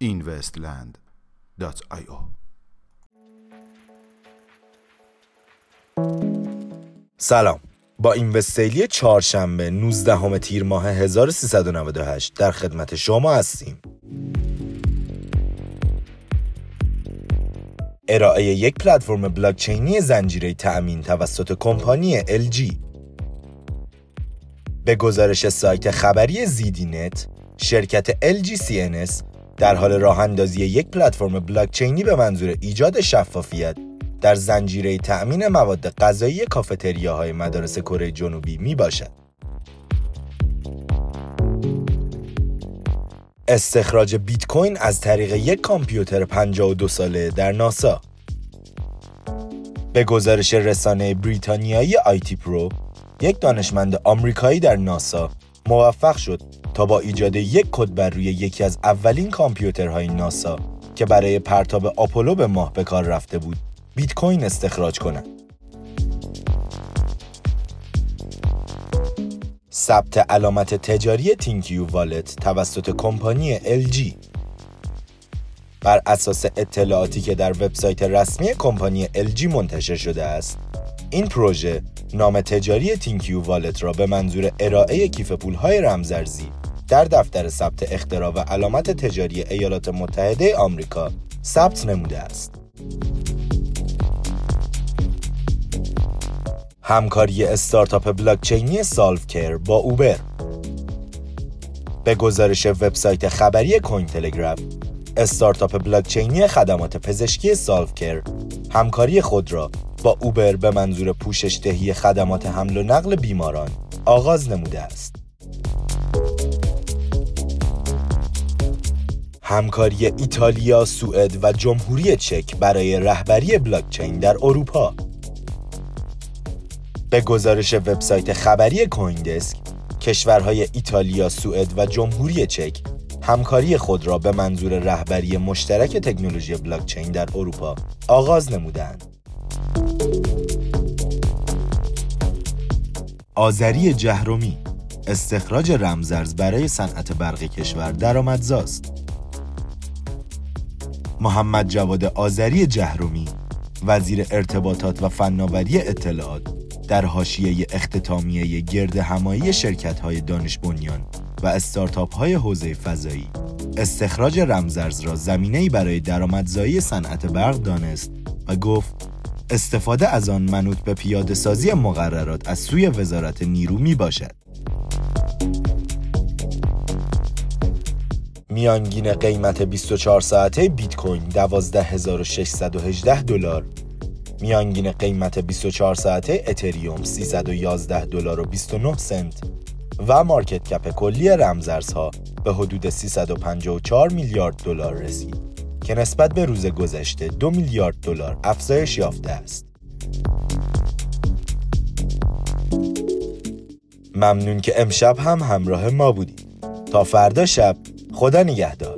investland.io سلام. با این وستیلی چهارشنبه 19 تیر ماه 1398 در خدمت شما هستیم. ارائه یک پلتفرم بلاکچینی زنجیره تأمین توسط کمپانی LG به گزارش سایت خبری زیدی نت شرکت LG CNS در حال راه اندازی یک پلتفرم بلاکچینی به منظور ایجاد شفافیت در زنجیره تأمین مواد غذایی کافتریاهای مدارس کره جنوبی می باشد. استخراج بیت کوین از طریق یک کامپیوتر 52 ساله در ناسا به گزارش رسانه بریتانیایی آیتی پرو یک دانشمند آمریکایی در ناسا موفق شد تا با ایجاد یک کد بر روی یکی از اولین کامپیوترهای ناسا که برای پرتاب آپولو به ماه به کار رفته بود بیت کوین استخراج کنند. ثبت علامت تجاری ThinQ Wallet توسط کمپانی LG بر اساس اطلاعاتی که در وبسایت رسمی کمپانی LG منتشر شده است این پروژه نام تجاری تینکیو والت را به منظور ارائه کیف پولهای رمزارزی در دفتر ثبت اختراع و علامت تجاری ایالات متحده آمریکا ثبت نموده است. همکاری استارتاپ بلاکچینی سالفکر با اوبر به گزارش وبسایت خبری کوین تلگراف استارتاپ بلاکچینی خدمات پزشکی سالفکر همکاری خود را با اوبر به منظور پوشش دهی خدمات حمل و نقل بیماران آغاز نموده است. همکاری ایتالیا، سوئد و جمهوری چک برای رهبری بلاکچین در اروپا به گزارش وبسایت خبری کویندسک کشورهای ایتالیا، سوئد و جمهوری چک همکاری خود را به منظور رهبری مشترک تکنولوژی بلاکچین در اروپا آغاز نمودند. آذری جهرومی استخراج رمزرز برای صنعت برق کشور درآمدزاست. محمد جواد آذری جهرومی وزیر ارتباطات و فناوری اطلاعات در حاشیه اختتامیه گرد همایی شرکت های دانش بنیان و استارتاپ های حوزه فضایی استخراج رمزرز را زمینه‌ای برای درآمدزایی صنعت برق دانست و گفت استفاده از آن منوط به پیاده سازی مقررات از سوی وزارت نیرو می باشد. میانگین قیمت 24 ساعته بیت کوین 12618 دلار میانگین قیمت 24 ساعته اتریوم 311 دلار و 29 سنت و مارکت کپ کلی رمزارزها به حدود 354 میلیارد دلار رسید که نسبت به روز گذشته 2 میلیارد دلار افزایش یافته است. ممنون که امشب هم همراه ما بودید. تا فردا شب خدا نگهدار.